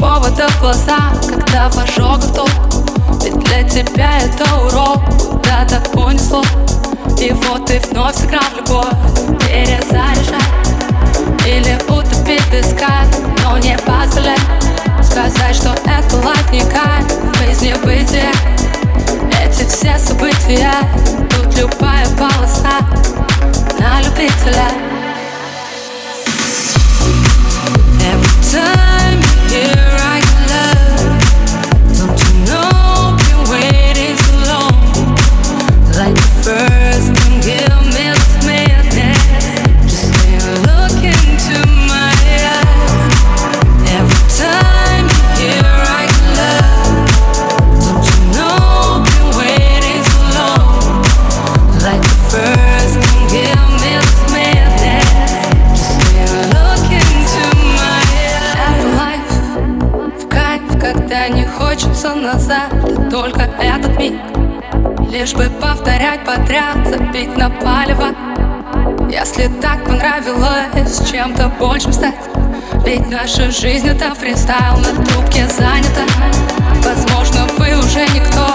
повода в глаза, когда в ожогах Ведь для тебя это урок, куда-то унесло И вот ты вновь сыграл любовь, перезаряжай Или утопить песка, но не позволяй Сказать, что это лайф не кайф, жизни бытия Эти все события, хочется назад, только этот миг. Лишь бы повторять подряд, забить на палево. Если так понравилось чем-то большим стать. Ведь наша жизнь это фристайл, на трубке занята. Возможно вы уже никто,